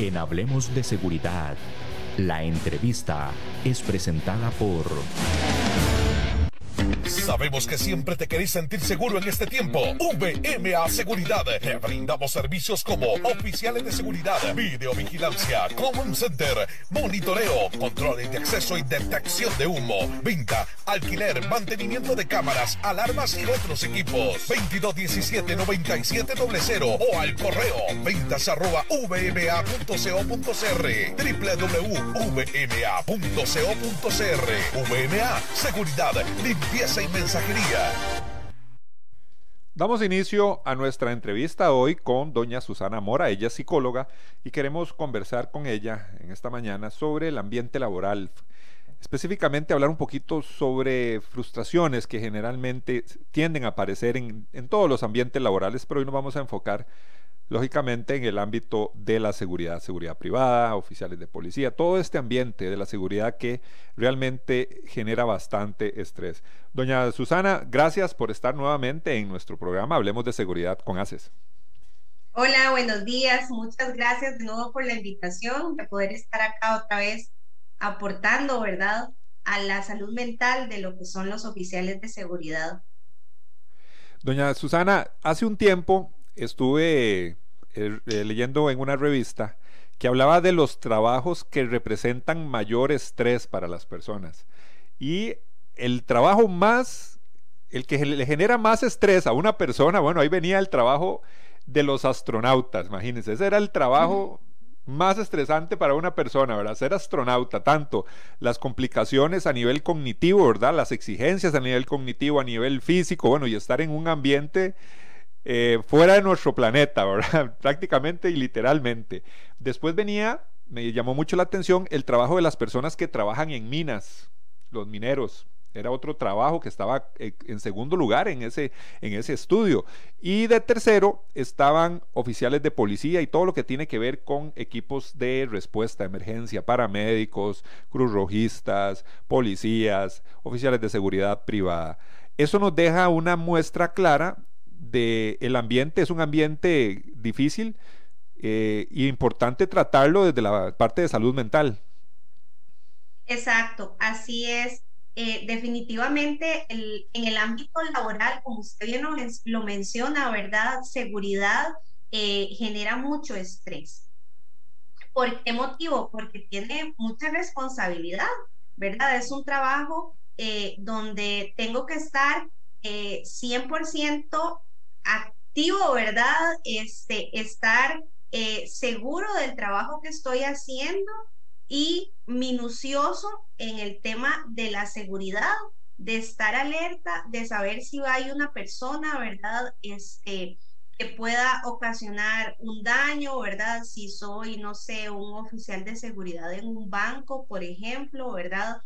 En Hablemos de Seguridad, la entrevista es presentada por... Sabemos que siempre te querés sentir seguro en este tiempo. VMA Seguridad. Te brindamos servicios como oficiales de seguridad, videovigilancia, common center, monitoreo, controles de acceso y detección de humo, venta, alquiler, mantenimiento de cámaras, alarmas y otros equipos. 2217-9700 o al correo ventas arroba vma.co.cr www.vma.co.cr VMA Seguridad, limpieza y mensajería. Damos inicio a nuestra entrevista hoy con doña Susana Mora, ella es psicóloga, y queremos conversar con ella en esta mañana sobre el ambiente laboral. Específicamente hablar un poquito sobre frustraciones que generalmente tienden a aparecer en, en todos los ambientes laborales, pero hoy nos vamos a enfocar lógicamente en el ámbito de la seguridad, seguridad privada, oficiales de policía, todo este ambiente de la seguridad que realmente genera bastante estrés. Doña Susana, gracias por estar nuevamente en nuestro programa Hablemos de Seguridad con ACES. Hola, buenos días. Muchas gracias de nuevo por la invitación de poder estar acá otra vez aportando, ¿verdad?, a la salud mental de lo que son los oficiales de seguridad. Doña Susana, hace un tiempo estuve eh, eh, leyendo en una revista que hablaba de los trabajos que representan mayor estrés para las personas. Y el trabajo más, el que le genera más estrés a una persona, bueno, ahí venía el trabajo de los astronautas, imagínense, ese era el trabajo más estresante para una persona, ¿verdad? Ser astronauta, tanto las complicaciones a nivel cognitivo, ¿verdad? Las exigencias a nivel cognitivo, a nivel físico, bueno, y estar en un ambiente eh, fuera de nuestro planeta. Prácticamente y literalmente. Después venía, me llamó mucho la atención, el trabajo de las personas que trabajan en minas, los mineros. Era otro trabajo que estaba eh, en segundo lugar en ese, en ese estudio. Y de tercero estaban oficiales de policía y todo lo que tiene que ver con equipos de respuesta a emergencia, paramédicos, cruzrojistas, policías, oficiales de seguridad privada. Eso nos deja una muestra clara de el ambiente es un ambiente difícil eh, y importante tratarlo desde la parte de salud mental. Exacto, así es. Eh, definitivamente en el ámbito laboral, como usted bien lo, menciona, ¿verdad? Seguridad eh, genera mucho estrés. ¿Por qué motivo? Porque tiene mucha responsabilidad, ¿verdad? Es un trabajo donde tengo que estar 100% activo, ¿verdad? Este, estar eh, seguro del trabajo que estoy haciendo y minucioso en el tema de la seguridad, de estar alerta, de saber si hay una persona, ¿verdad? Este, que pueda ocasionar un daño, ¿verdad? Si soy, no sé, un oficial de seguridad en un banco, por ejemplo, ¿verdad?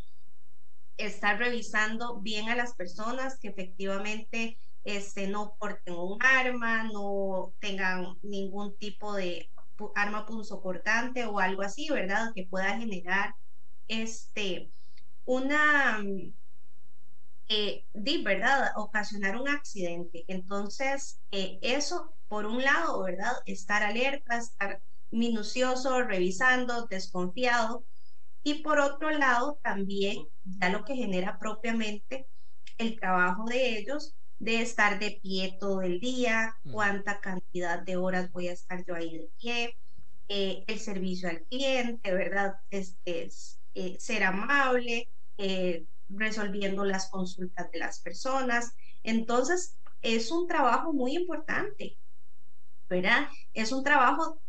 Estar revisando bien a las personas que efectivamente este, no porten un arma, no tengan ningún tipo de arma punzocortante o algo así, ¿verdad? Que pueda generar este, una, eh, ¿verdad? Ocasionar un accidente. Entonces, eh, eso, por un lado, ¿verdad? Estar alerta, estar minucioso, revisando, desconfiado. Y por otro lado, también ya lo que genera propiamente el trabajo de ellos de estar de pie todo el día, cuánta cantidad de horas voy a estar yo ahí de pie, eh, el servicio al cliente, ¿verdad? Este, es, eh, ser amable, eh, resolviendo las consultas de las personas. Entonces, es un trabajo muy importante, ¿verdad? Es un trabajo,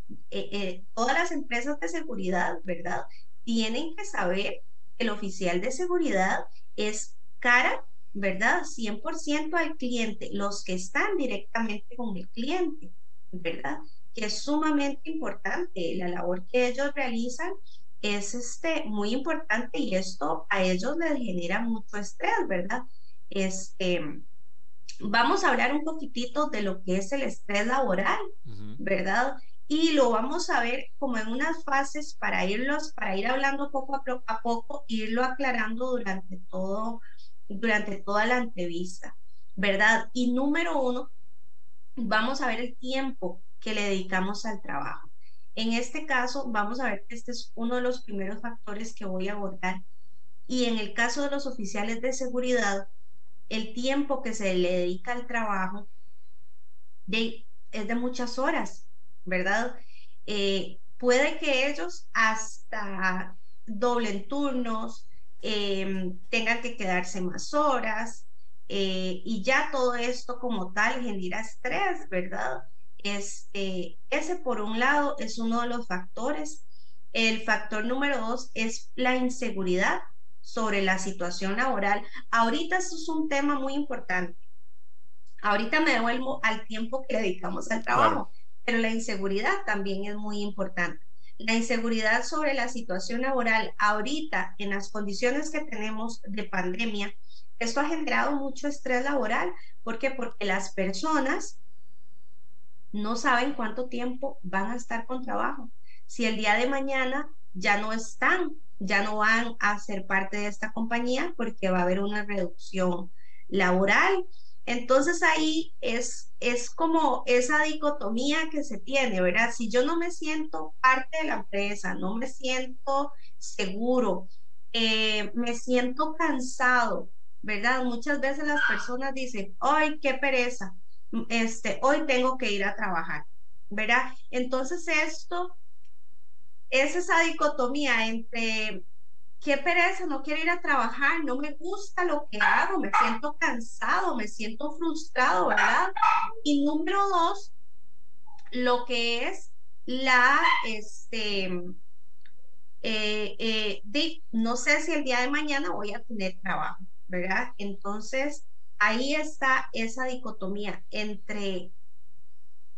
todas las empresas de seguridad, ¿verdad? Tienen que saber que el oficial de seguridad es cara ¿verdad? 100% al cliente, los que están directamente con el cliente, ¿verdad? Que es sumamente importante. La labor que ellos realizan es este, muy importante y esto a ellos les genera mucho estrés, ¿verdad? Este, vamos a hablar un poquitito de lo que es el estrés laboral, ¿verdad? Y lo vamos a ver como en unas fases para irlos, para ir hablando poco a, a poco, irlo aclarando durante todo durante toda la entrevista, ¿verdad? Y número uno, vamos a ver el tiempo que le dedicamos al trabajo. En este caso, vamos a ver que este es uno de los primeros factores que voy a abordar. Y en el caso de los oficiales de seguridad, el tiempo que se le dedica al trabajo es de muchas horas, ¿verdad? Eh, puede que ellos hasta doblen turnos, em, tengan que quedarse más horas, eh, y ya todo esto como tal genera estrés, ¿verdad? Este, ese por un lado es uno de los factores. El factor número dos es la inseguridad sobre la situación laboral. Ahorita eso es un tema muy importante. Ahorita me devuelvo al tiempo que dedicamos al trabajo, pero la inseguridad también es muy importante. La inseguridad sobre la situación laboral ahorita en las condiciones que tenemos de pandemia, esto ha generado mucho estrés laboral. ¿Por qué? Porque las personas no saben cuánto tiempo van a estar con trabajo. Si el día de mañana ya no están, ya no van a ser parte de esta compañía porque va a haber una reducción laboral. Entonces ahí es, es como esa dicotomía que se tiene, ¿verdad? Si yo no me siento parte de la empresa, no me siento seguro, eh, me siento cansado, ¿verdad? Muchas veces las personas dicen, ay, qué pereza, este, hoy tengo que ir a trabajar, ¿verdad? Entonces esto es esa dicotomía entre qué pereza, no quiero ir a trabajar, no me gusta lo que hago, me siento cansado, me siento frustrado, ¿verdad? Y número dos, lo que es la, este, eh, eh, no sé si el día de mañana voy a tener trabajo, ¿verdad? Entonces, ahí está esa dicotomía entre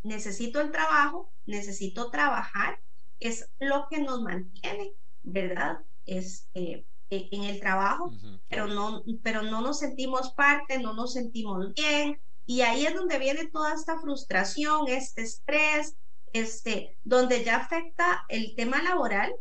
necesito el trabajo, necesito trabajar, es lo que nos mantiene, ¿verdad? Este, e, en el trabajo, pero, no, pero no nos sentimos parte, no nos sentimos bien, y ahí es donde viene toda esta frustración, este estrés, este, donde ya afecta el tema laboral,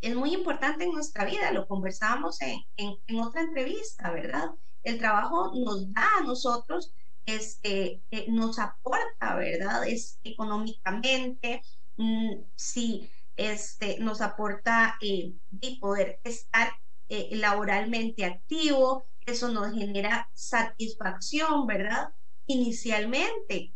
es muy importante en nuestra vida, lo conversábamos en, en otra entrevista, ¿verdad? el trabajo nos da a nosotros, este, eh, nos aporta, ¿verdad? Es económicamente, mm, sí, este, nos aporta eh, de poder estar eh, laboralmente activo, eso nos genera satisfacción, ¿verdad? Inicialmente,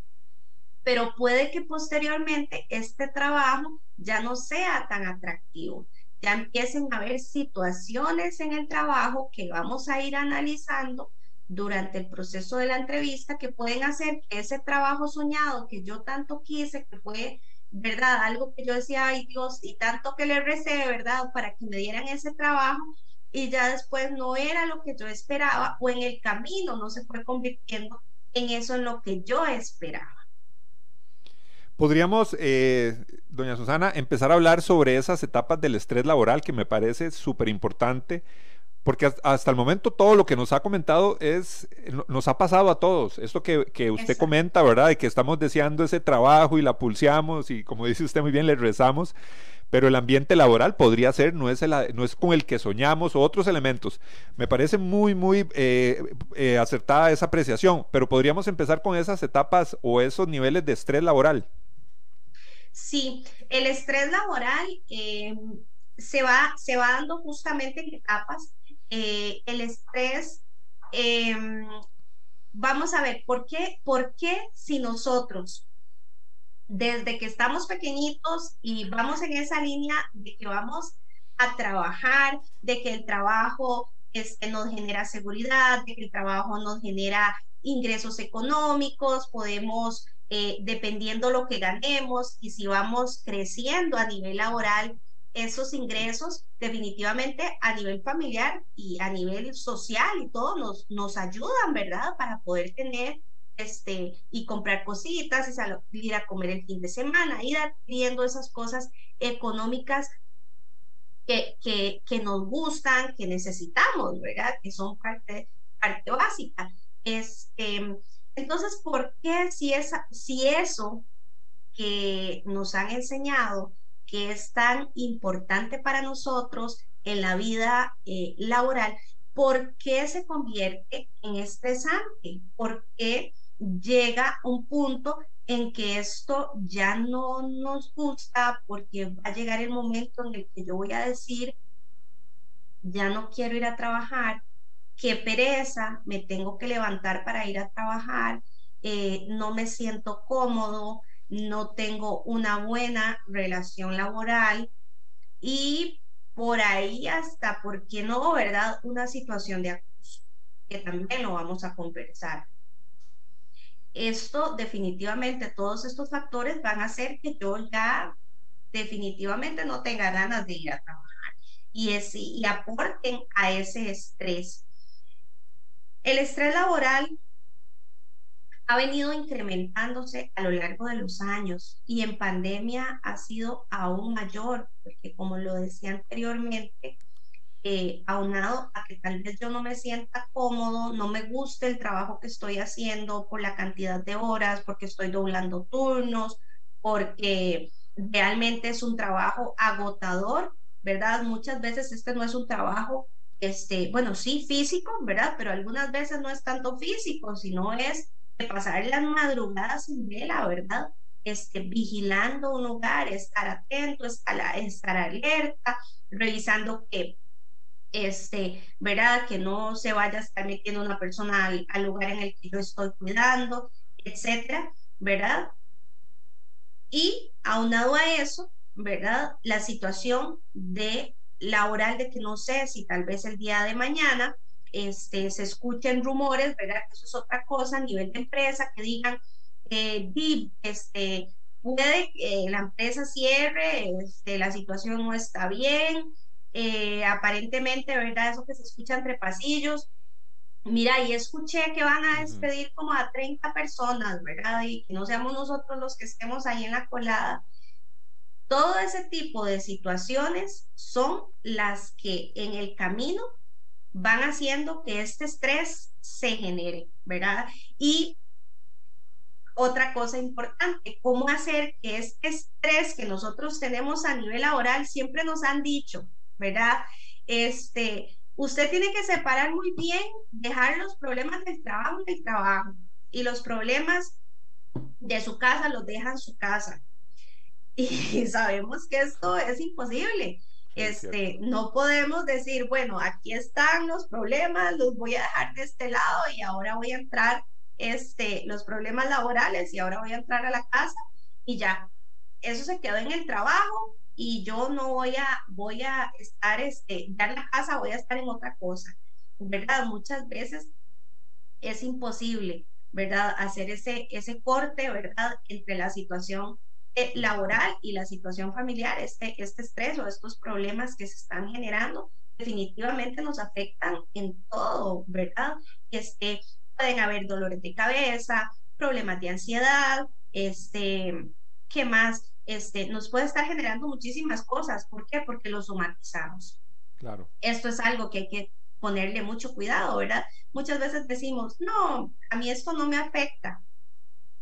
pero puede que posteriormente este trabajo ya no sea tan atractivo ya empiecen a haber situaciones en el trabajo que vamos a ir analizando durante el proceso de la entrevista que pueden hacer ese trabajo soñado que yo tanto quise, que fue, ¿verdad? Algo que yo decía, ay Dios, y tanto que le recé, ¿verdad? Para que me dieran ese trabajo y ya después no era lo que yo esperaba o en el camino no se fue convirtiendo en eso en lo que yo esperaba. Podríamos, eh, doña Susana, empezar a hablar sobre esas etapas del estrés laboral que me parece súper importante, porque hasta el momento todo lo que nos ha comentado es, nos ha pasado a todos. Esto que, usted comenta, ¿verdad? De que estamos deseando ese trabajo y la pulseamos y como dice usted muy bien, le rezamos, pero el ambiente laboral podría ser, no es, no es con el que soñamos o otros elementos. Me parece muy, muy eh, eh, acertada esa apreciación, pero podríamos empezar con esas etapas o esos niveles de estrés laboral. Sí, el estrés laboral eh, se, va, se va dando justamente en etapas. Eh, el estrés, em, vamos a ver, ¿por qué, ¿por qué si nosotros desde que estamos pequeñitos y vamos en esa línea de que vamos a trabajar, de que el trabajo este, nos genera seguridad, de que el trabajo nos genera ingresos económicos, podemos eh, dependiendo lo que ganemos y si vamos creciendo a nivel laboral, esos ingresos definitivamente a nivel familiar y a nivel social y todo nos, nos ayudan, ¿verdad? Para poder tener este, y comprar cositas y salir ir a comer el fin de semana, ir adquiriendo esas cosas económicas que, que, que, nos gustan, que necesitamos, ¿verdad? Que son parte, parte básica. Este, entonces, ¿por qué si, esa, si eso que nos han enseñado, que es tan importante para nosotros en la vida eh, laboral, ¿por qué se convierte en estresante? ¿Por qué llega un punto en que esto ya no nos gusta porque va a llegar el momento en el que yo voy a decir, ya no quiero ir a trabajar, qué pereza, me tengo que levantar para ir a trabajar, eh, no me siento cómodo, no tengo una buena relación laboral y por ahí hasta, ¿por qué no, verdad? Una situación de acoso, que también lo vamos a conversar. Esto definitivamente, todos estos factores van a hacer que yo ya definitivamente no tenga ganas de ir a trabajar y, y aporten a ese estrés. El estrés laboral ha venido incrementándose a lo largo de los años y en pandemia ha sido aún mayor, porque como lo decía anteriormente, eh, aunado a que tal vez yo no me sienta cómodo, no me guste el trabajo que estoy haciendo por la cantidad de horas, porque estoy doblando turnos, porque realmente es un trabajo agotador, ¿verdad? Muchas veces este no es un trabajo, este, bueno, sí físico, ¿verdad? Pero algunas veces no es tanto físico, sino es pasar las madrugadas en vela, ¿verdad? Este, vigilando un lugar, estar atento, estar, alerta, revisando que, este, ¿verdad? Que no se vaya a estar metiendo una persona al, al lugar en el que yo estoy cuidando, etcétera, ¿verdad? Y aunado a eso, ¿verdad? La situación de laboral de que no sé si tal vez el día de mañana este, se escuchen rumores, ¿verdad? Eso es otra cosa a nivel de empresa, que digan, eh, este, puede que la empresa cierre, este, la situación no está bien, eh, aparentemente, ¿verdad? Eso que se escucha entre pasillos. Mira, y escuché que van a despedir como a 30 personas, ¿verdad? Y que no seamos nosotros los que estemos ahí en la colada. Todo ese tipo de situaciones son las que en el camino van haciendo que este estrés se genere, ¿verdad? Y otra cosa importante, cómo hacer que este estrés que nosotros tenemos a nivel laboral, siempre nos han dicho, ¿verdad? Este, usted tiene que separar muy bien, dejar los problemas del trabajo del trabajo y los problemas de su casa los deja en su casa. Y sabemos que esto es imposible. Este, no podemos decir, bueno, aquí están los problemas, los voy a dejar de este lado y ahora voy a entrar este, los problemas laborales y ahora voy a entrar a la casa y ya, eso se quedó en el trabajo y yo no voy a, voy a estar, este, en la casa voy a estar en otra cosa, ¿verdad? Muchas veces es imposible, ¿verdad? Hacer ese, ese corte, ¿verdad? Entre la situación laboral y la situación familiar, este, este estrés o estos problemas que se están generando, definitivamente nos afectan en todo, ¿verdad? Este, pueden haber dolores de cabeza, problemas de ansiedad, este, ¿qué más? Este, nos puede estar generando muchísimas cosas. ¿Por qué? Porque lo somatizamos. Claro. Esto es algo que hay que ponerle mucho cuidado, ¿verdad? Muchas veces decimos, no, a mí esto no me afecta,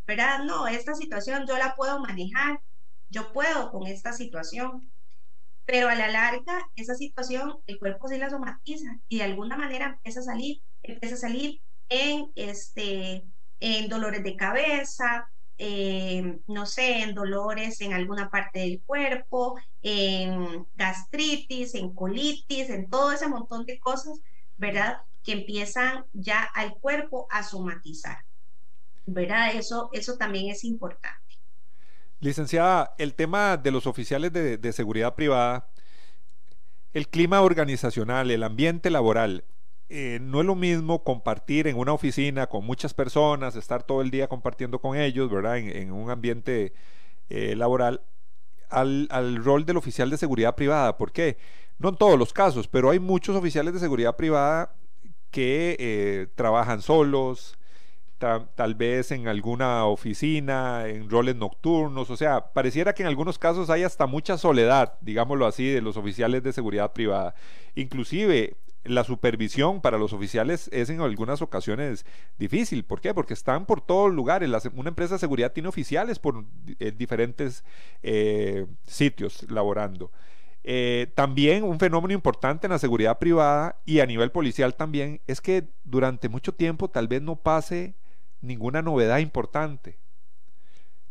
¿verdad? No, esta situación yo la puedo manejar, yo puedo con esta situación, pero a la larga esa situación el cuerpo sí la somatiza y de alguna manera empieza a salir, empieza a salir en, este, en dolores de cabeza, no sé, en dolores en alguna parte del cuerpo, en gastritis, en colitis, en todo ese montón de cosas, ¿verdad? Que empiezan ya al cuerpo a somatizar. ¿Verdad? Eso, eso también es importante. Licenciada, el tema de los oficiales de, seguridad privada, el clima organizacional, el ambiente laboral, eh, no es lo mismo compartir en una oficina con muchas personas, estar todo el día compartiendo con ellos, ¿verdad? En, un ambiente eh, laboral, al, al, rol del oficial de seguridad privada. ¿Por qué? No en todos los casos, pero hay muchos oficiales de seguridad privada que eh, trabajan solos, tal vez en alguna oficina, en roles nocturnos, o sea, pareciera que en algunos casos hay hasta mucha soledad, digámoslo así, de los oficiales de seguridad privada. Inclusive la supervisión para los oficiales es en algunas ocasiones difícil. ¿Por qué? Porque están por todos lugares. una empresa de seguridad tiene oficiales por eh, diferentes eh, sitios laborando. Eh, también un fenómeno importante en la seguridad privada y a nivel policial también es que durante mucho tiempo tal vez no pase ninguna novedad importante.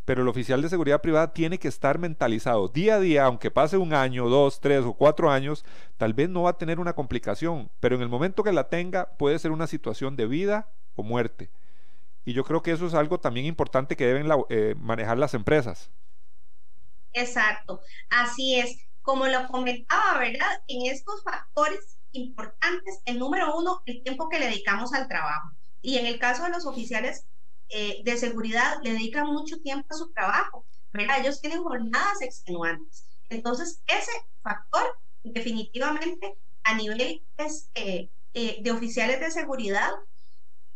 pero el oficial de seguridad privada tiene que estar mentalizado día a día, aunque pase un año, dos, tres o cuatro años, tal vez no va a tener una complicación, pero en el momento que la tenga puede ser una situación de vida o muerte. Y yo creo que eso es algo también importante que deben eh, manejar las empresas. Exacto, así es. Como lo comentaba, ¿verdad? En estos factores importantes, el número uno, el tiempo que le dedicamos al trabajo. Y en el caso de los oficiales eh, de seguridad le dedican mucho tiempo a su trabajo, ¿verdad? Ellos tienen jornadas extenuantes. Entonces, ese factor definitivamente a nivel este, eh, de oficiales de seguridad,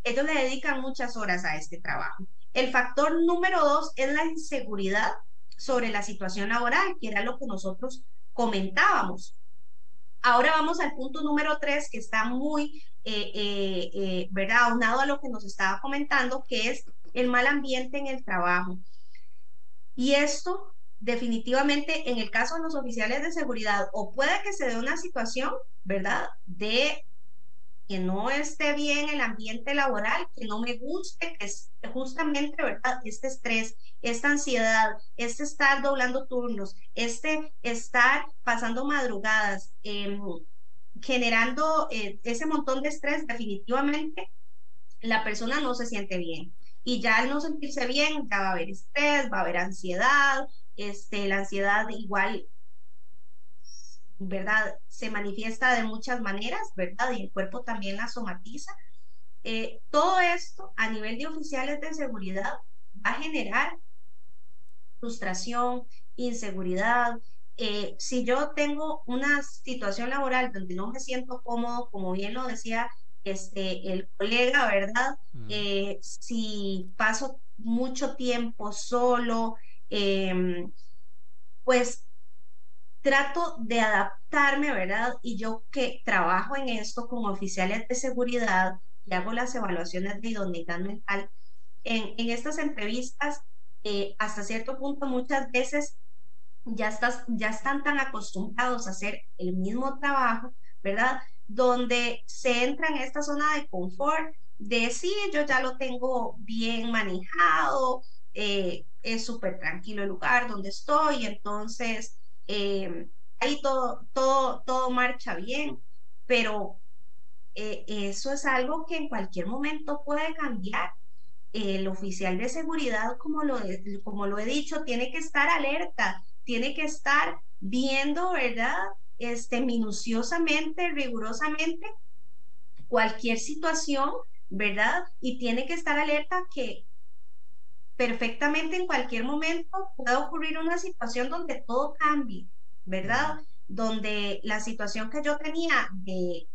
ellos le dedican muchas horas a este trabajo. El factor número dos es la inseguridad sobre la situación laboral, que era lo que nosotros comentábamos. Ahora vamos al punto número tres, que está muy eh, eh, eh, ¿verdad? Aunado a lo que nos estaba comentando, que es el mal ambiente en el trabajo. Y esto definitivamente en el caso de los oficiales de seguridad, o puede que se dé una situación, ¿verdad? De que no esté bien el ambiente laboral, que no me guste, que es justamente, ¿verdad? Este estrés, esta ansiedad, este estar doblando turnos, este estar pasando madrugadas, eh, generando eh, ese montón de estrés, definitivamente la persona no se siente bien. Y ya al no sentirse bien, ya va a haber estrés, va a haber ansiedad, este, la ansiedad igual, ¿verdad? Se manifiesta de muchas maneras, ¿verdad? Y el cuerpo también la somatiza. Eh, todo esto a nivel de oficiales de seguridad va a generar frustración, inseguridad, eh, si yo tengo una situación laboral donde no me siento cómodo, como bien lo decía este, el colega, ¿verdad? Eh, si paso mucho tiempo solo, em, pues trato de adaptarme, ¿verdad? Y yo que trabajo en esto como oficiales de seguridad y hago las evaluaciones de idoneidad mental, en, estas entrevistas, eh, hasta cierto punto muchas veces ya, estás, ya están tan acostumbrados a hacer el mismo trabajo, ¿verdad? Donde se entra en esta zona de confort, de sí, yo ya lo tengo bien manejado, eh, es súper tranquilo el lugar donde estoy, entonces eh, ahí todo, todo, todo marcha bien, pero eh, eso es algo que en cualquier momento puede cambiar. El oficial de seguridad, como lo, como lo he dicho, tiene que estar alerta tiene que estar viendo, ¿verdad? Este, minuciosamente, rigurosamente, cualquier situación, ¿verdad? Y tiene que estar alerta que perfectamente en cualquier momento pueda ocurrir una situación donde todo cambie, ¿verdad? Donde la situación que yo tenía de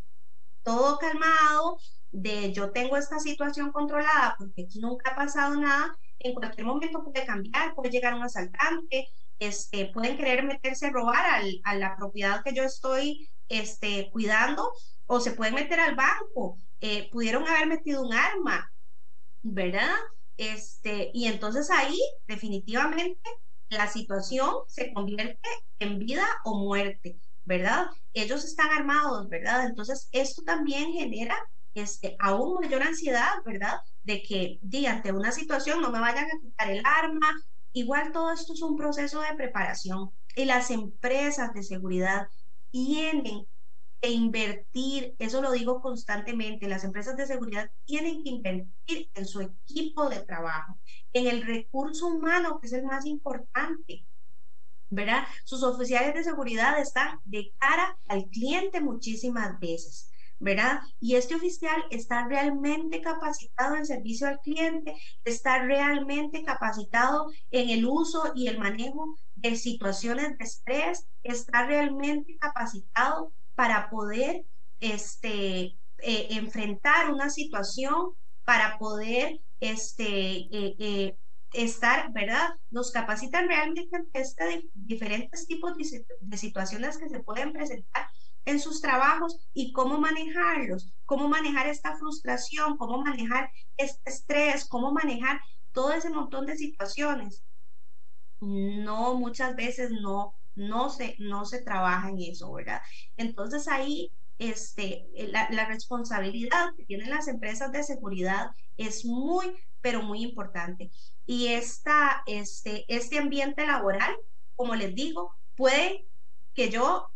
todo calmado, de yo tengo esta situación controlada porque aquí nunca ha pasado nada, en cualquier momento puede cambiar, puede llegar un asaltante, este, pueden querer meterse a robar a la propiedad que yo estoy este, cuidando o se pueden meter al banco. Eh, pudieron haber metido un arma, ¿verdad? Este, y entonces ahí definitivamente la situación se convierte en vida o muerte, ¿verdad? Ellos están armados, ¿verdad? Entonces esto también genera este, aún mayor ansiedad, ¿verdad? De que, di, ante una situación no me vayan a quitar el arma, Igual todo esto es un proceso de preparación y las empresas de seguridad tienen que invertir, eso lo digo constantemente, las empresas de seguridad tienen que invertir en su equipo de trabajo, en el recurso humano, que es el más importante. ¿verdad? Sus oficiales de seguridad están de cara al cliente muchísimas veces. ¿verdad? Y este oficial está realmente capacitado en servicio al cliente, está realmente capacitado en el uso y el manejo de situaciones de estrés, está realmente capacitado para poder este, eh, enfrentar una situación, para poder este, eh, eh, estar, ¿verdad? Nos capacitan realmente ante este diferentes tipos de, de situaciones que se pueden presentar en sus trabajos y cómo manejarlos, cómo manejar esta frustración, cómo manejar este estrés, cómo manejar todo ese montón de situaciones. No, muchas veces no, no se, no se trabaja en eso, ¿verdad? Entonces ahí este, la, la responsabilidad que tienen las empresas de seguridad es muy, pero muy importante. Y esta, este, este ambiente laboral, como les digo, puede que yo,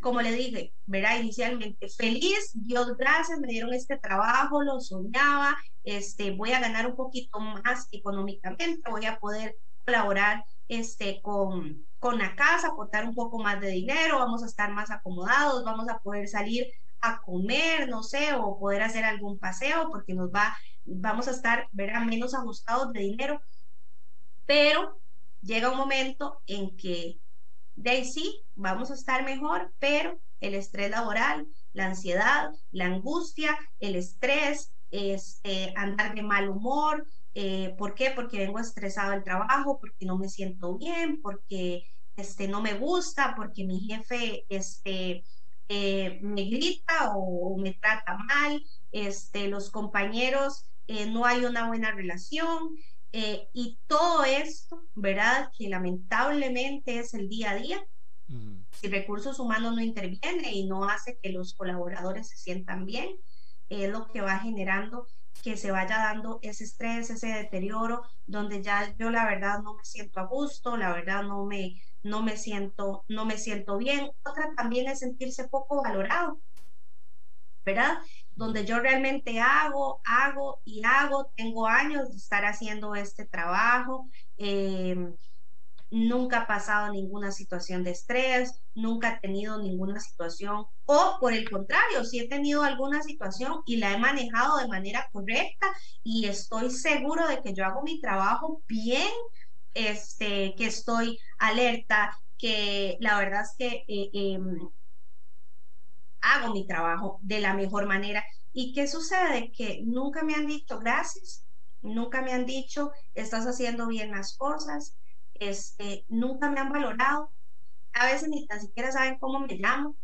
como le dije, verá inicialmente, feliz, Dios gracias, me dieron este trabajo, lo soñaba, este, voy a ganar un poquito más económicamente, voy a poder colaborar este, con, con la casa, aportar un poco más de dinero, vamos a estar más acomodados, vamos a poder salir a comer, no sé, o poder hacer algún paseo porque nos va, vamos a estar, verá, menos ajustados de dinero. Pero llega un momento en que de ahí sí, vamos a estar mejor, pero el estrés laboral, la ansiedad, la angustia, el estrés, este, andar de mal humor. Eh, ¿Por qué? Porque vengo estresado del trabajo, porque no me siento bien, porque este, no me gusta, porque mi jefe este, eh, me grita o, me trata mal, este, los compañeros eh, no hay una buena relación eh, y todo esto, ¿verdad? Que lamentablemente es el día a día. Si recursos humanos no interviene y no hace que los colaboradores se sientan bien, es lo que va generando que se vaya dando ese estrés, ese deterioro, donde ya yo la verdad no me siento a gusto, la verdad no me, no me siento, no me siento bien. Otra también es sentirse poco valorado, ¿verdad? Donde yo realmente hago, hago y hago, tengo años de estar haciendo este trabajo, em, nunca ha pasado ninguna situación de estrés, nunca he tenido ninguna situación, o por el contrario, si he tenido alguna situación y la he manejado de manera correcta y estoy seguro de que yo hago mi trabajo bien, este, que estoy alerta, que la verdad es que eh, em, hago mi trabajo de la mejor manera. ¿Y qué sucede? Que nunca me han dicho gracias, nunca me han dicho estás haciendo bien las cosas, este, nunca me han valorado, a veces ni tan siquiera saben cómo me llamo,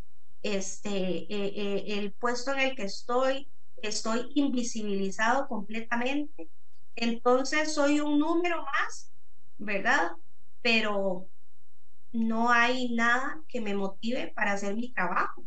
este, eh, eh, el puesto en el que estoy, estoy invisibilizado completamente. Entonces soy un número más ¿verdad? Pero no hay nada que me motive para hacer mi trabajo,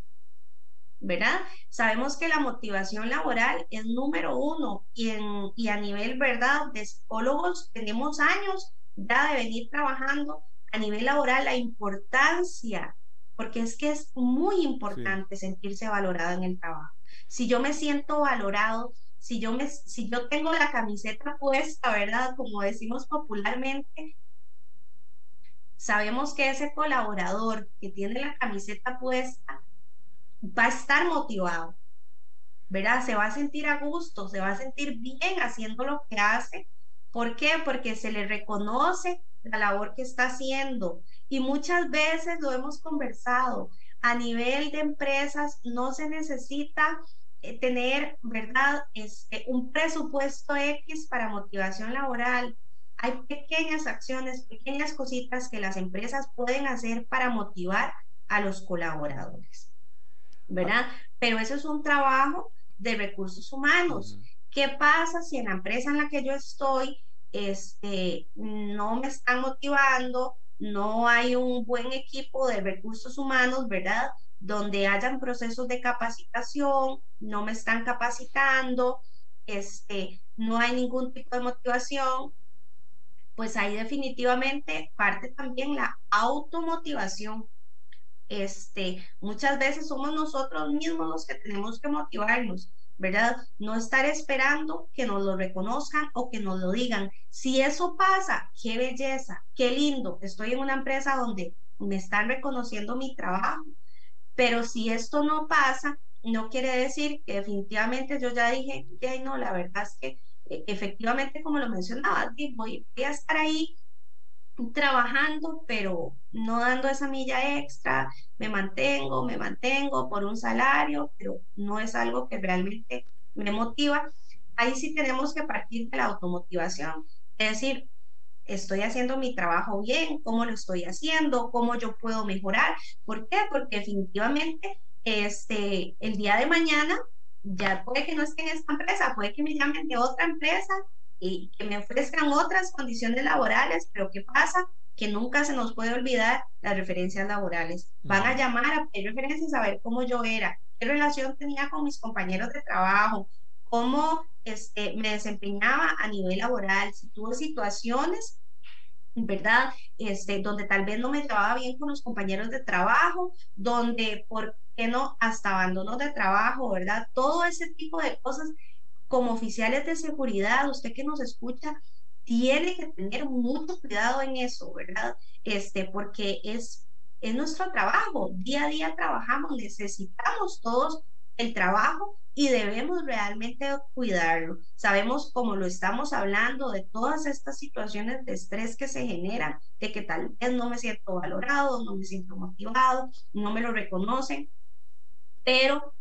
¿verdad? Sabemos que la motivación laboral es número uno y, en, y a nivel, ¿verdad? De psicólogos tenemos años ya de venir trabajando a nivel laboral la importancia, porque es que es muy importante sentirse valorado en el trabajo. Si yo me siento valorado, si yo, me, si yo tengo la camiseta puesta, ¿verdad? Como decimos popularmente, sabemos que ese colaborador que tiene la camiseta puesta va a estar motivado, ¿verdad? Se va a sentir a gusto, se va a sentir bien haciendo lo que hace. ¿Por qué? Porque se le reconoce la labor que está haciendo. Y muchas veces lo hemos conversado, a nivel de empresas no se necesita eh, tener, ¿verdad? Este, un presupuesto X para motivación laboral. Hay pequeñas acciones, pequeñas cositas que las empresas pueden hacer para motivar a los colaboradores, ¿verdad? Pero eso es un trabajo de recursos humanos. ¿Qué pasa si en la empresa en la que yo estoy este, no me están motivando, no hay un buen equipo de recursos humanos, ¿verdad? donde hayan procesos de capacitación, no me están capacitando, este, no hay ningún tipo de motivación, pues ahí definitivamente parte también la automotivación. Este, muchas veces somos nosotros mismos los que tenemos que motivarnos, ¿verdad? No estar esperando que nos lo reconozcan o que nos lo digan. Si eso pasa, qué belleza, qué lindo. Estoy en una empresa donde me están reconociendo mi trabajo, pero si esto no pasa, no quiere decir que definitivamente yo ya dije, que no, la verdad es que eh, efectivamente, como lo mencionaba, voy a estar ahí trabajando, pero no dando esa milla extra, me mantengo, me mantengo por un salario, pero no es algo que realmente me motiva. Ahí sí tenemos que partir de la automotivación, es decir, estoy haciendo mi trabajo bien, cómo lo estoy haciendo, cómo yo puedo mejorar. ¿Por qué? Porque definitivamente este, el día de mañana ya puede que no esté en esta empresa, puede que me llamen de otra empresa y que me ofrezcan otras condiciones laborales, pero ¿qué pasa? Que nunca se nos puede olvidar las referencias laborales. Van a llamar a pedir referencias a ver cómo yo era, qué relación tenía con mis compañeros de trabajo, cómo este, me desempeñaba a nivel laboral, si tuve situaciones ¿verdad? Este, donde tal vez no me llevaba bien con los compañeros de trabajo, donde, ¿por qué no? Hasta abandono de trabajo, ¿verdad? Todo ese tipo de cosas como oficiales de seguridad, usted que nos escucha, tiene que tener mucho cuidado en eso, ¿verdad? Este, porque es, es nuestro trabajo, día a día trabajamos, necesitamos todos el trabajo y debemos realmente cuidarlo. Sabemos, como lo estamos hablando, de todas estas situaciones de estrés que se generan, de que tal vez no me siento valorado, no me siento motivado, no me lo reconocen, pero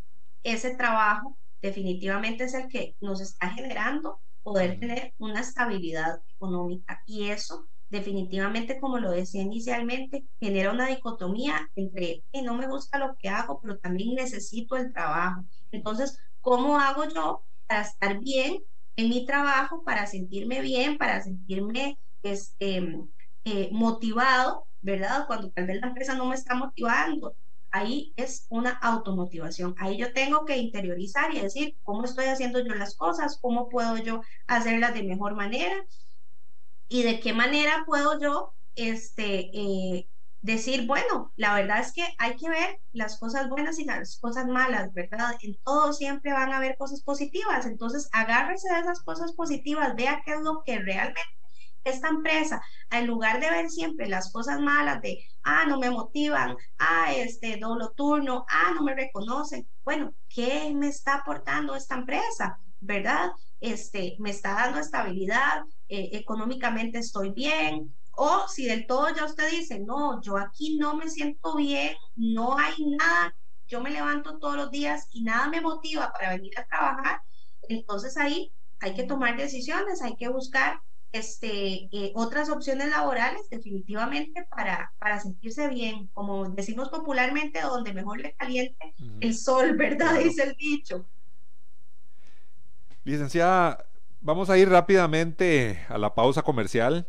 ese trabajo definitivamente es el que nos está generando poder tener una estabilidad económica y eso definitivamente, como lo decía inicialmente, genera una dicotomía entre, y no me gusta lo que hago, pero también necesito el trabajo. Entonces, ¿cómo hago yo para estar bien en mi trabajo, para sentirme bien, para sentirme este, eh, motivado, ¿verdad? Cuando tal vez la empresa no me está motivando. Ahí es una automotivación. Ahí yo tengo que interiorizar y decir cómo estoy haciendo yo las cosas, cómo puedo yo hacerlas de mejor manera y de qué manera puedo yo este, eh, decir, bueno, la verdad es que hay que ver las cosas buenas y las cosas malas, ¿verdad? En todo siempre van a haber cosas positivas, entonces agárrese de esas cosas positivas, vea qué es lo que realmente esta empresa, en lugar de ver siempre las cosas malas de, ah, no me motivan, ah, este, doble turno, ah, no me reconocen, bueno, ¿qué me está aportando esta empresa? ¿Verdad? Este, me está dando estabilidad, eh, económicamente estoy bien, o si del todo ya usted dice, no, yo aquí no me siento bien, no hay nada, yo me levanto todos los días y nada me motiva para venir a trabajar, entonces ahí hay que tomar decisiones, hay que buscar este, eh, otras opciones laborales definitivamente para, para sentirse bien, como decimos popularmente, donde mejor le caliente el sol, ¿verdad? Dice el dicho. Licenciada, vamos a ir rápidamente a la pausa comercial.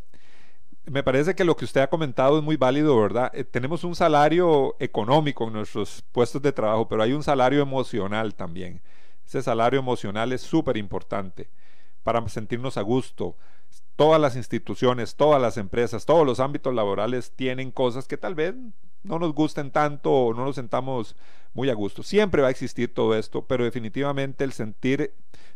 Me parece que lo que usted ha comentado es muy válido, ¿verdad? Eh, tenemos un salario económico en nuestros puestos de trabajo, pero hay un salario emocional también. Ese salario emocional es súper importante para sentirnos a gusto. Todas las instituciones, todas las empresas, todos los ámbitos laborales tienen cosas que tal vez no nos gusten tanto o no nos sentamos muy a gusto. Siempre va a existir todo esto, pero definitivamente el sentir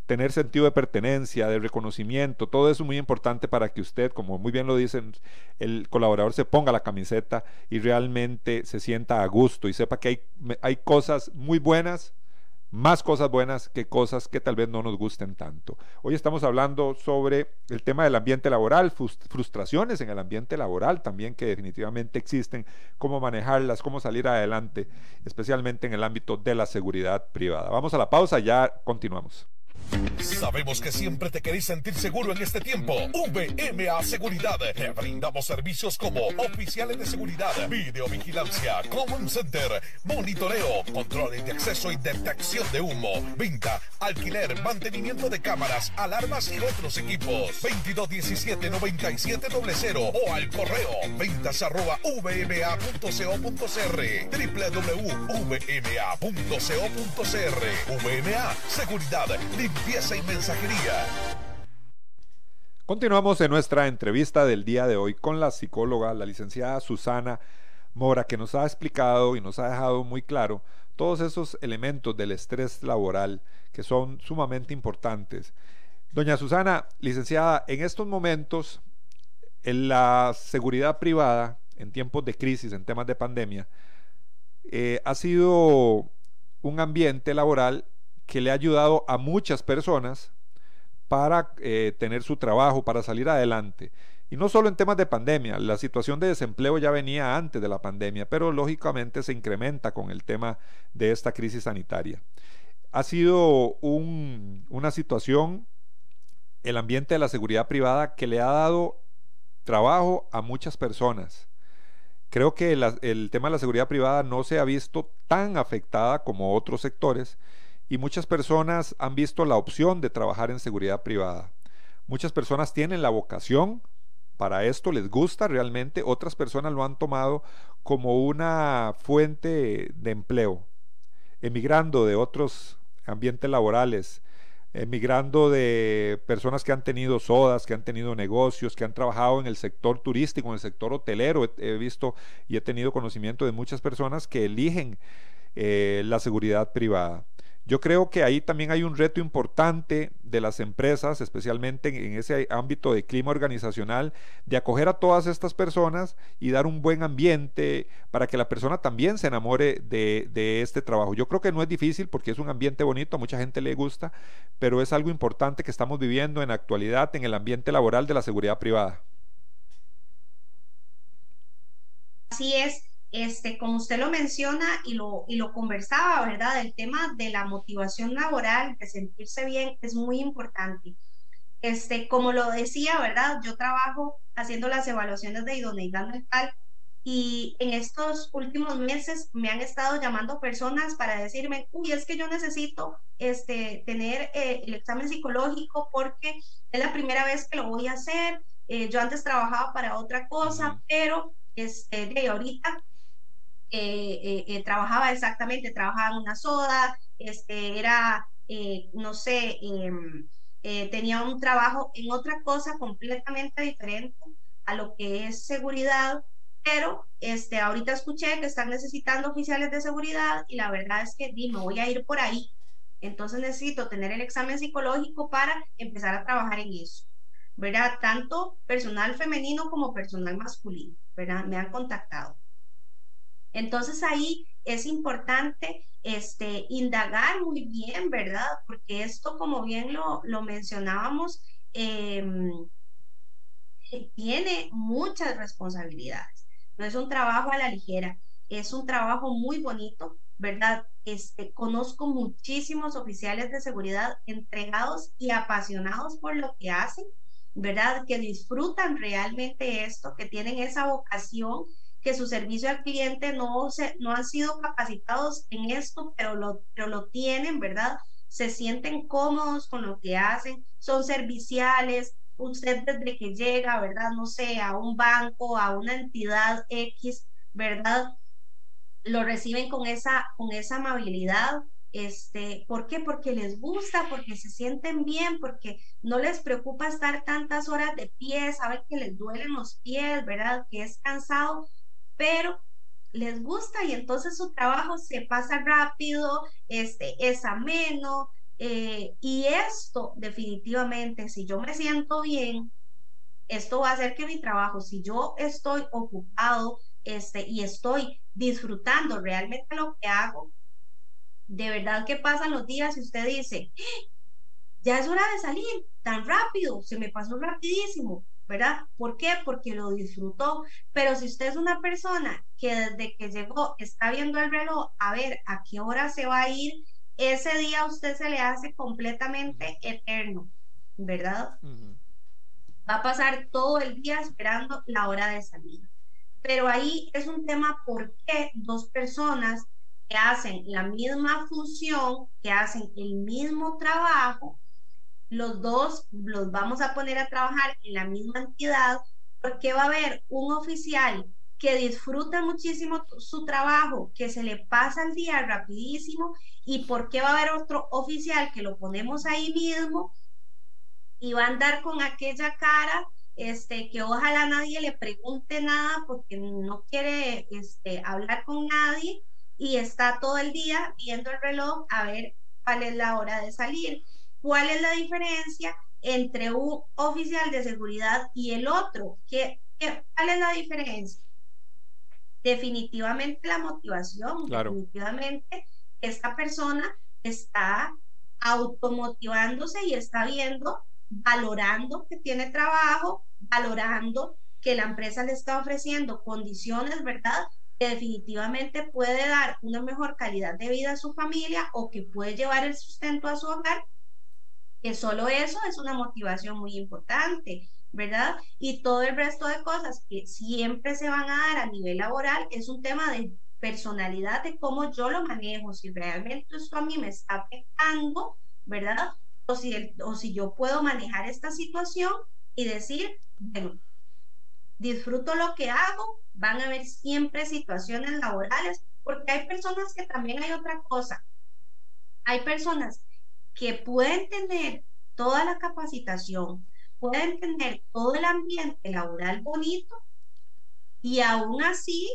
tener sentido de pertenencia, de reconocimiento, todo eso es muy importante para que usted, como muy bien lo dicen, el colaborador se ponga la camiseta y realmente se sienta a gusto y sepa que hay, hay cosas muy buenas más cosas buenas que cosas que tal vez no nos gusten tanto. Hoy estamos hablando sobre el tema del ambiente laboral, frustraciones en el ambiente laboral también que definitivamente existen, cómo manejarlas, cómo salir adelante, especialmente en el ámbito de la seguridad privada. Vamos a la pausa, ya continuamos. Sabemos que siempre te querés sentir seguro en este tiempo. VMA Seguridad. Te brindamos servicios como oficiales de seguridad, videovigilancia, common center, monitoreo, controles de acceso y detección de humo, venta, alquiler, mantenimiento de cámaras, alarmas y otros equipos. 2217-9700 o al correo ventas arroba vma.co.cr www.vma.co.cr VMA Seguridad y mensajería. Continuamos en nuestra entrevista del día de hoy con la psicóloga, la licenciada Susana Mora, que nos ha explicado y nos ha dejado muy claro todos esos elementos del estrés laboral que son sumamente importantes. Doña Susana, licenciada, en estos momentos, en la seguridad privada, en tiempos de crisis, en temas de pandemia, eh, ha sido un ambiente laboral que le ha ayudado a muchas personas para eh, tener su trabajo, para salir adelante. Y no solo en temas de pandemia, la situación de desempleo ya venía antes de la pandemia, pero lógicamente se incrementa con el tema de esta crisis sanitaria. Ha sido una situación, el ambiente de la seguridad privada, que le ha dado trabajo a muchas personas. Creo que el tema de la seguridad privada no se ha visto tan afectada como otros sectores, y muchas personas han visto la opción de trabajar en seguridad privada. Muchas personas tienen la vocación para esto, les gusta realmente, otras personas lo han tomado como una fuente de empleo, emigrando de otros ambientes laborales emigrando de personas que han tenido sodas, que han tenido negocios, que han trabajado en el sector turístico, en el sector hotelero. He, visto y he tenido conocimiento de muchas personas que eligen eh, la seguridad privada. Yo creo que ahí también hay un reto importante de las empresas, especialmente en, ese ámbito de clima organizacional, de acoger a todas estas personas y dar un buen ambiente para que la persona también se enamore de, este trabajo. Yo creo que no es difícil porque es un ambiente bonito, a mucha gente le gusta, pero es algo importante que estamos viviendo en la actualidad en el ambiente laboral de la seguridad privada. Así es, este, como usted lo menciona y lo, y lo conversaba, ¿verdad? El tema de la motivación laboral, de sentirse bien, es muy importante. Este, como lo decía, ¿verdad? Yo trabajo haciendo las evaluaciones de idoneidad mental y en estos últimos meses me han estado llamando personas para decirme, uy, es que yo necesito este, tener eh, el examen psicológico porque es la primera vez que lo voy a hacer. Eh, yo antes trabajaba para otra cosa, pero este, de ahorita eh, eh, eh, trabajaba exactamente, trabajaba en una soda, este, era, no sé, em, tenía un trabajo en otra cosa completamente diferente a lo que es seguridad, pero este, ahorita escuché que están necesitando oficiales de seguridad y la verdad es que di, me voy a ir por ahí. Entonces necesito tener el examen psicológico para empezar a trabajar en eso. ¿Verdad? Tanto personal femenino como personal masculino, ¿verdad? Me han contactado. Entonces ahí es importante este, indagar muy bien, ¿verdad? Porque esto, como bien lo, mencionábamos, em, tiene muchas responsabilidades. No es un trabajo a la ligera, es un trabajo muy bonito, ¿verdad? Este, conozco muchísimos oficiales de seguridad entregados y apasionados por lo que hacen, ¿verdad? Que disfrutan realmente esto, que tienen esa vocación que su servicio al cliente no, se, no han sido capacitados en esto, pero lo, pero lo tienen, ¿verdad? Se sienten cómodos con lo que hacen, son serviciales. Usted desde que llega, ¿verdad? No sé, a un banco, a una entidad X, ¿verdad? Lo reciben con esa, con esa amabilidad. Este, ¿Por qué? Porque les gusta, porque se sienten bien, porque no les preocupa estar tantas horas de pie, saben que les duelen los pies, ¿verdad? Que es cansado, pero les gusta y entonces su trabajo se pasa rápido, este, es ameno. Eh, y esto definitivamente, si yo me siento bien, esto va a hacer que mi trabajo, si yo estoy ocupado este, y estoy disfrutando realmente lo que hago, de verdad que pasan los días y usted dice, ¡Ah! ya es hora de salir, tan rápido, se me pasó rapidísimo. ¿Verdad? ¿Por qué? Porque lo disfrutó. Pero si usted es una persona que desde que llegó está viendo el reloj a ver a qué hora se va a ir, ese día a usted se le hace completamente eterno, ¿verdad? Va a pasar todo el día esperando la hora de salida. Pero ahí es un tema por qué dos personas que hacen la misma función, que hacen el mismo trabajo, los dos los vamos a poner a trabajar en la misma entidad porque va a haber un oficial que disfruta muchísimo su trabajo, que se le pasa el día rapidísimo y porque va a haber otro oficial que lo ponemos ahí mismo y va a andar con aquella cara este, que ojalá nadie le pregunte nada porque no quiere este, hablar con nadie y está todo el día viendo el reloj a ver cuál es la hora de salir. ¿Cuál es la diferencia entre un oficial de seguridad y el otro? ¿Qué, cuál es la diferencia? Definitivamente la motivación, definitivamente esta persona está automotivándose y está viendo, valorando que tiene trabajo, valorando que la empresa le está ofreciendo condiciones, ¿verdad? Que definitivamente puede dar una mejor calidad de vida a su familia o que puede llevar el sustento a su hogar que solo eso es una motivación muy importante, ¿verdad? Y todo el resto de cosas que siempre se van a dar a nivel laboral es un tema de personalidad, de cómo yo lo manejo, si realmente esto a mí me está afectando, ¿verdad? O si, o si yo puedo manejar esta situación y decir, bueno, disfruto lo que hago, van a haber siempre situaciones laborales, porque hay personas que también hay otra cosa. Hay personas que pueden tener toda la capacitación, pueden tener todo el ambiente laboral bonito y aún así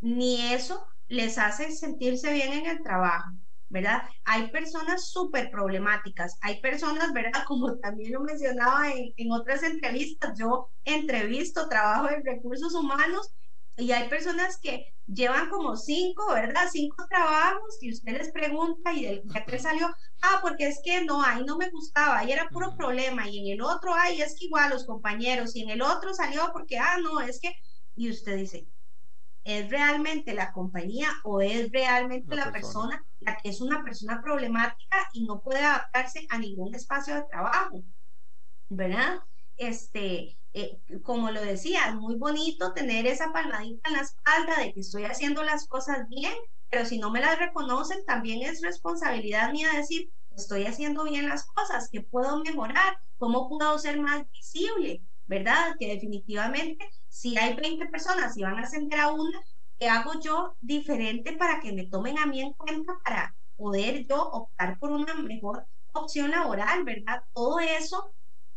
ni eso les hace sentirse bien en el trabajo. ¿verdad? Hay personas súper problemáticas, hay personas, ¿verdad? Como también lo mencionaba en, otras entrevistas, yo entrevisto, trabajo en recursos humanos y hay personas que llevan como cinco, ¿verdad? Cinco trabajos y usted les pregunta y del que salió, ah, porque es que no, ahí no me gustaba, ahí era puro problema y en el otro, ay, es que igual los compañeros y en el otro salió porque, ah, no, es que, y usted dice, ¿es realmente la compañía o es realmente la, persona. la que es una persona problemática y no puede adaptarse a ningún espacio de trabajo? ¿Verdad? Este, eh, como lo decía, muy bonito tener esa palmadita en la espalda de que estoy haciendo las cosas bien, pero si no me las reconocen, también es responsabilidad mía decir, estoy haciendo bien las cosas, que puedo mejorar, cómo puedo ser más visible, ¿verdad? Que definitivamente si hay 20 personas y van a ascender a una, ¿qué hago yo diferente para que me tomen a mí en cuenta para poder yo optar por una mejor opción laboral, ¿verdad? Todo eso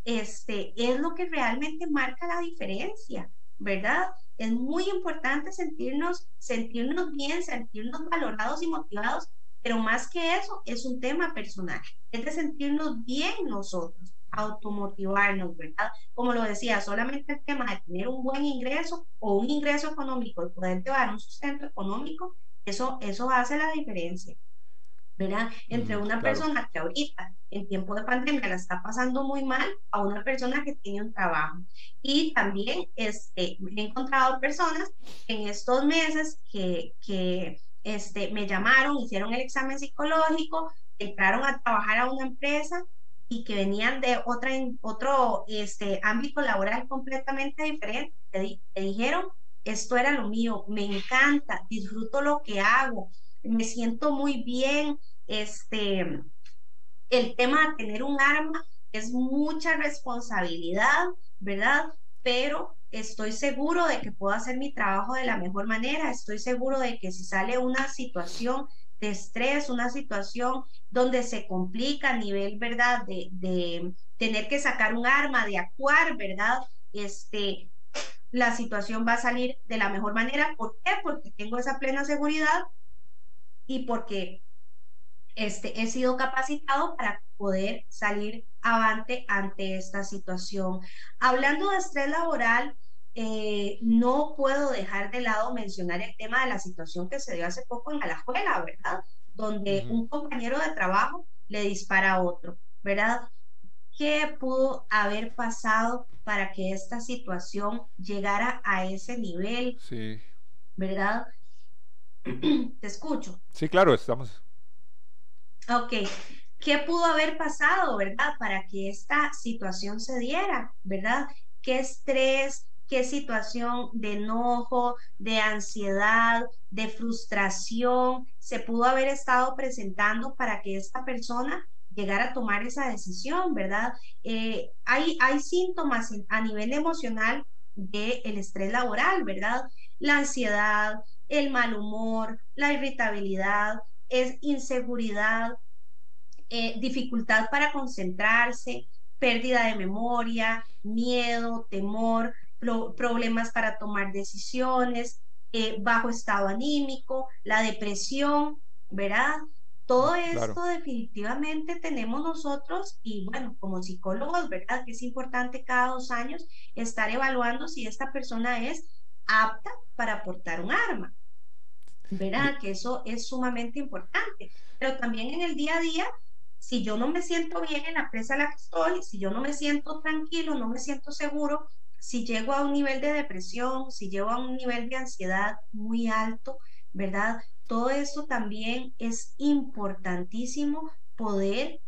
este, es lo que realmente marca la diferencia, ¿verdad? Es muy importante sentirnos, sentirnos bien, sentirnos valorados y motivados, pero más que eso, es un tema personal, es de sentirnos bien nosotros automotivarnos, ¿verdad? Como lo decía, solamente el tema de tener un buen ingreso o un ingreso económico y poder llevar un sustento económico, eso, eso hace la diferencia, ¿verdad? Entre una persona que ahorita en tiempo de pandemia la está pasando muy mal a una persona que tiene un trabajo. Y también este, he encontrado personas en estos meses que, que este, me llamaron, hicieron el examen psicológico, entraron a trabajar a una empresa y que venían de otra, otro este, ámbito laboral completamente diferente. Te, dijeron, esto era lo mío, me encanta, disfruto lo que hago, me siento muy bien. Este, el tema de tener un arma es mucha responsabilidad, ¿verdad? Pero estoy seguro de que puedo hacer mi trabajo de la mejor manera, estoy seguro de que si sale una situación de estrés, una situación donde se complica a nivel, ¿verdad? De, de tener que sacar un arma, de actuar, ¿verdad? Este, la situación va a salir de la mejor manera. ¿Por qué? Porque tengo esa plena seguridad y porque este, he sido capacitado para poder salir avante ante esta situación. Hablando de estrés laboral, eh, no puedo dejar de lado mencionar el tema de la situación que se dio hace poco en Alajuela, ¿verdad? Donde un compañero de trabajo le dispara a otro, ¿verdad? ¿Qué pudo haber pasado para que esta situación llegara a ese nivel? Sí. ¿Verdad? Te escucho. Sí, claro, estamos. Ok. ¿Qué pudo haber pasado, verdad, para que esta situación se diera, verdad? ¿Qué estrés, qué situación de enojo, de ansiedad, de frustración se pudo haber estado presentando para que esta persona llegara a tomar esa decisión, ¿verdad? Eh, hay, hay síntomas a nivel emocional del el estrés laboral, ¿verdad? La ansiedad, el mal humor, la irritabilidad, es inseguridad, eh, dificultad para concentrarse, pérdida de memoria, miedo, temor, problemas para tomar decisiones, eh, bajo estado anímico, la depresión, ¿verdad? Todo esto definitivamente tenemos nosotros y bueno, como psicólogos, ¿verdad? Que es importante cada dos años estar evaluando si esta persona es apta para portar un arma. ¿Verdad? Que eso es sumamente importante. Pero también en el día a día, si yo no me siento bien en la presa a la que estoy, si yo no me siento tranquilo, no me siento seguro, si llego a un nivel de depresión, si llego a un nivel de ansiedad muy alto, ¿verdad? Todo eso también es importantísimo poder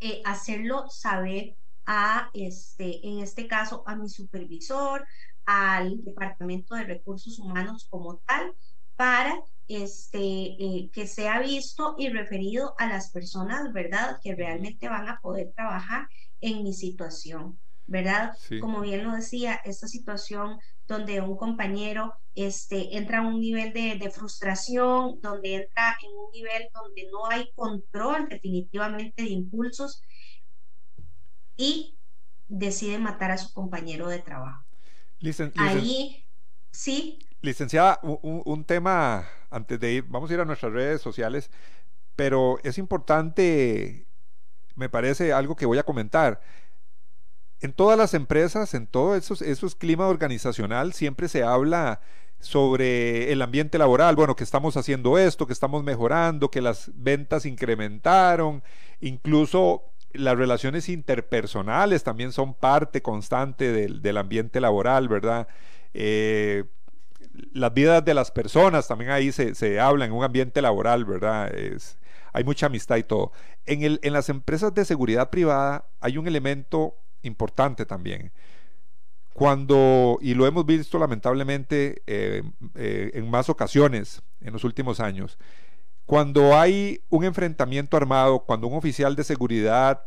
eh, hacerlo saber a este, en este caso, a mi supervisor, al Departamento de Recursos Humanos como tal, para este, eh, que sea visto y referido a las personas, ¿verdad?, que realmente van a poder trabajar en mi situación. ¿verdad? Como bien lo decía, esta situación donde un compañero este, entra a un nivel de, de, frustración, donde entra en un nivel donde no hay control definitivamente de impulsos y decide matar a su compañero de trabajo. Ahí, sí. Licenciada, un, un, tema antes de ir, vamos a ir a nuestras redes sociales, pero es importante, me parece algo que voy a comentar en todas las empresas, en todo esos, esos clima organizacional, siempre se habla sobre el ambiente laboral, bueno, que estamos haciendo esto, que estamos mejorando, que las ventas incrementaron, incluso las relaciones interpersonales también son parte constante del, ambiente laboral, ¿verdad? Eh, las vidas de las personas también ahí se, se habla en un ambiente laboral, ¿verdad? Hay mucha amistad y todo. En, el, en las empresas de seguridad privada hay un elemento importante también. Cuando, y lo hemos visto lamentablemente eh, eh, en más ocasiones en los últimos años, cuando hay un enfrentamiento armado, cuando un oficial de seguridad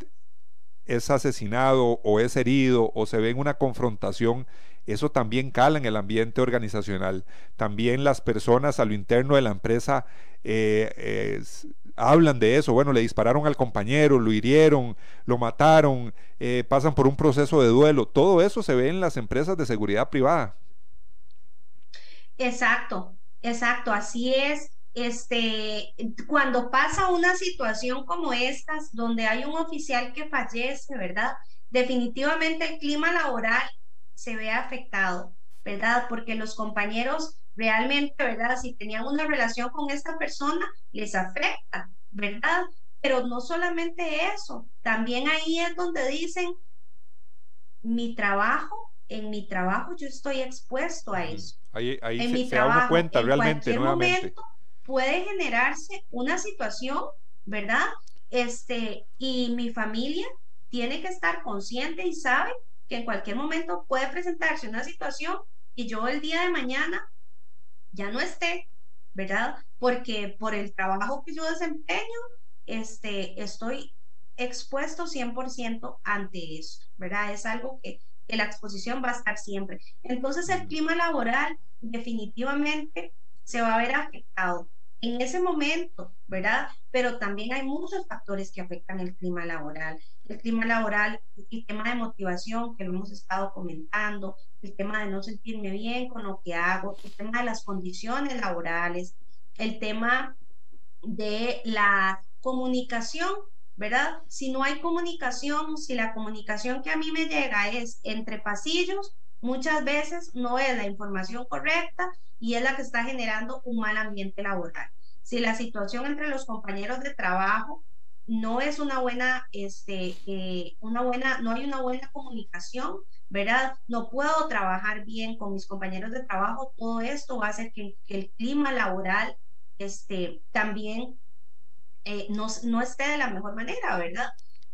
es asesinado o es herido o se ve en una confrontación, eso también cala en el ambiente organizacional. También las personas a lo interno de la empresa eh, hablan de eso. Bueno, le dispararon al compañero, lo hirieron, lo mataron, eh, pasan por un proceso de duelo. Todo eso se ve en las empresas de seguridad privada. Exacto, exacto, así es. Este, cuando pasa una situación como estas, donde hay un oficial que fallece, ¿verdad? Definitivamente el clima laboral se ve afectado, ¿verdad? Porque los compañeros realmente, ¿verdad? Si tenían una relación con esta persona, les afecta, ¿verdad? Pero no solamente eso, también ahí es donde dicen, mi trabajo, en mi trabajo yo estoy expuesto a eso. Ahí, ahí en se, mi trabajo, cuenta realmente, en cualquier momento puede generarse una situación, ¿verdad? Este, y mi familia tiene que estar consciente y sabe que en cualquier momento puede presentarse una situación y yo el día de mañana ya no esté, ¿verdad? Porque por el trabajo que yo desempeño, este, estoy expuesto 100% ante esto, ¿verdad? Es algo que, que la exposición va a estar siempre. Entonces el clima laboral definitivamente se va a ver afectado en ese momento, ¿verdad? Pero también hay muchos factores que afectan el clima laboral. El clima laboral, el tema de motivación que lo hemos estado comentando, el tema de no sentirme bien con lo que hago, el tema de las condiciones laborales, el tema de la comunicación, ¿verdad? Si no hay comunicación, si la comunicación que a mí me llega es entre pasillos, muchas veces no es la información correcta y es la que está generando un mal ambiente laboral. Si la situación entre los compañeros de trabajo no es una buena, este, eh, una buena, no hay una buena comunicación, ¿verdad? No puedo trabajar bien con mis compañeros de trabajo, todo esto va a hacer que, el clima laboral este, también eh, no, no, esté de la mejor manera, ¿verdad?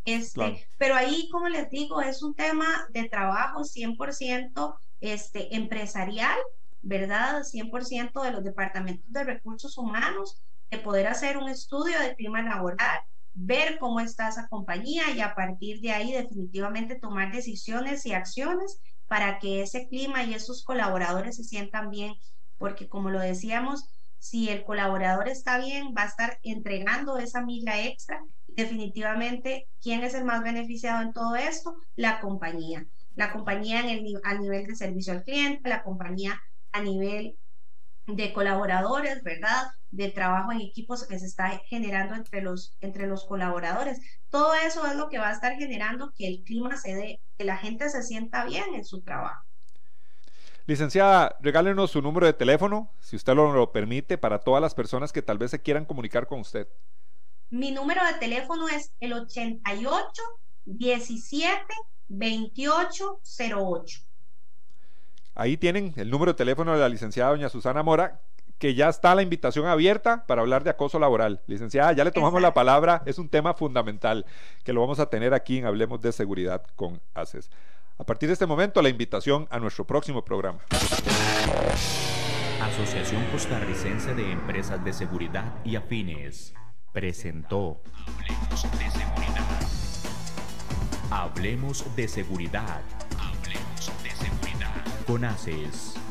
Este, Pero ahí, como les digo, es un tema de trabajo 100% este, empresarial, ¿verdad? 100% de los departamentos de recursos humanos, de poder hacer un estudio de clima laboral, ver cómo está esa compañía y a partir de ahí definitivamente tomar decisiones y acciones para que ese clima y esos colaboradores se sientan bien, porque como lo decíamos, si el colaborador está bien, va a estar entregando esa milla extra. Definitivamente, ¿quién es el más beneficiado en todo esto? La compañía. La compañía en el, a nivel de servicio al cliente, la compañía a nivel de colaboradores, ¿verdad? De trabajo en equipos que se está generando entre los, entre los colaboradores. Todo eso es lo que va a estar generando que el clima se dé, que la gente se sienta bien en su trabajo. Licenciada, regálenos su número de teléfono, si usted lo permite, para todas las personas que tal vez se quieran comunicar con usted. Mi número de teléfono es el 88 17 28 08. Ahí tienen el número de teléfono de la licenciada doña Susana Mora, que ya está la invitación abierta para hablar de acoso laboral. Licenciada, ya le tomamos la palabra, es un tema fundamental que lo vamos a tener aquí en Hablemos de Seguridad con ACES. A partir de este momento, la invitación a nuestro próximo programa. Asociación Costarricense de Empresas de Seguridad y Afines presentó Hablemos de Seguridad. Hablemos de Seguridad. Hablemos de Seguridad. Conaces.